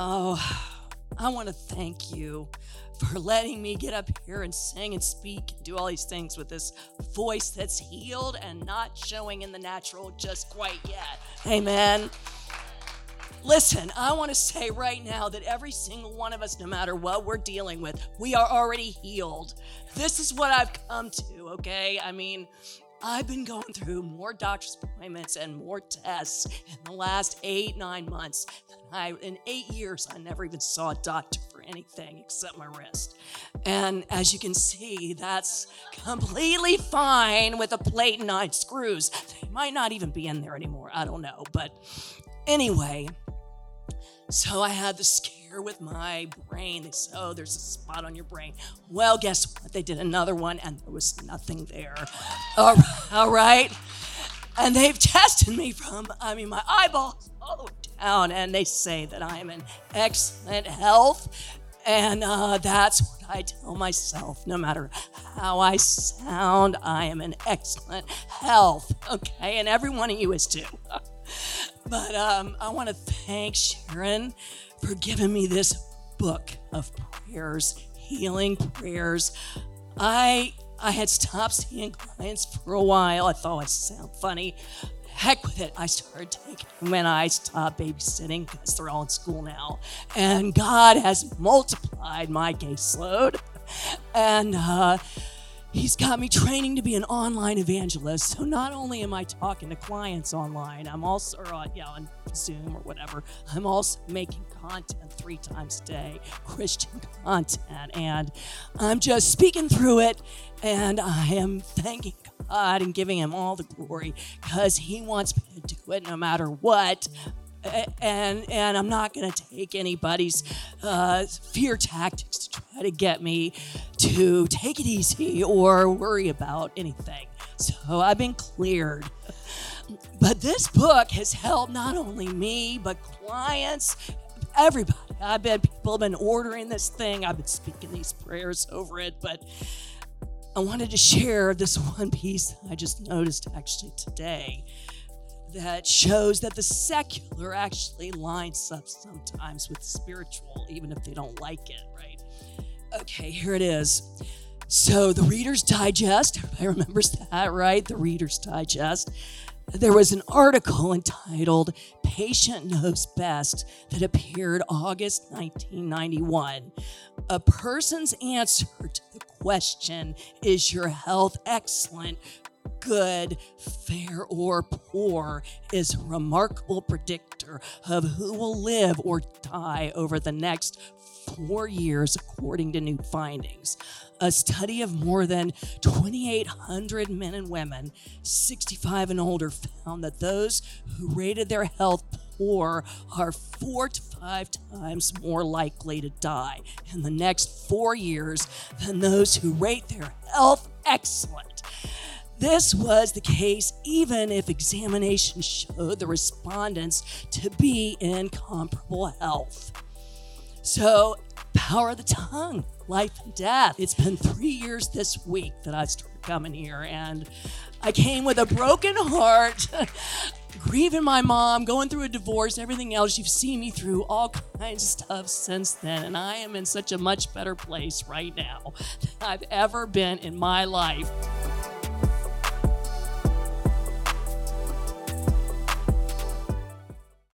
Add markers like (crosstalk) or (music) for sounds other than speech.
Oh, I want to thank you for letting me get up here and sing and speak and do all these things with this voice that's healed and not showing in the natural just quite yet. Amen. Listen, I want to say right now that every single one of us, no matter what we're dealing with, we are already healed. This is what I've come to, okay? I mean, I've been going through more doctor's appointments and more tests in the last eight, nine months than I, in eight years, I never even saw a doctor for anything except my wrist. And as you can see, that's completely fine with a plate and nine screws. They might not even be in there anymore. I don't know. But anyway, so I had the scare with my brain. They said, oh, there's a spot on your brain. Well, guess what? They did another one and there was nothing there. All right. And they've tested me from, I mean, my eyeballs all the way down, and they say that I am in excellent health. And uh, that's what I tell myself. No matter how I sound, I am in excellent health. Okay. And every one of you is too. (laughs) But um, I want to thank Sharon for giving me this book of prayers, healing prayers. I I had stopped seeing clients for a while. I thought I'd sound funny. Heck with it. I started taking when I stopped babysitting because they're all in school now. And God has multiplied my caseload. And uh, He's got me training to be an online evangelist. So not only am I talking to clients online, I'm also, on, yeah, on Zoom or whatever, I'm also making content three times a day, Christian content. And I'm just speaking through it and I am thanking God and giving Him all the glory because He wants me to do it no matter what and and I'm not going to take anybody's uh, fear tactics to try to get me to take it easy or worry about anything. So I've been cleared. But this book has helped not only me but clients, everybody. I bet people have been ordering this thing. I've been speaking these prayers over it, but I wanted to share this one piece I just noticed actually today that shows that the secular actually lines up sometimes with spiritual, even if they don't like it, right? Okay, here it is. So, the Reader's Digest, (laughs) everybody remembers that, right? The Reader's Digest. There was an article entitled Patient Knows Best that appeared August 1991. A person's answer to the question, Is your health excellent? good, fair, or poor is a remarkable predictor of who will live or die over the next four years, according to new findings. A study of more than 2,800 men and women, 65 and older, found that those who rated their health poor are four to five times more likely to die in the next four years than those who rate their health excellent. This was the case even if examinations showed the respondents to be in comparable health. So, power of the tongue, life and death. It's been three years this week that I started coming here, and I came with a broken heart, (laughs) grieving my mom, going through a divorce, everything else. You've seen me through all (laughs) kinds of stuff since then, and I am in such a much better place right now than I've ever been in my life.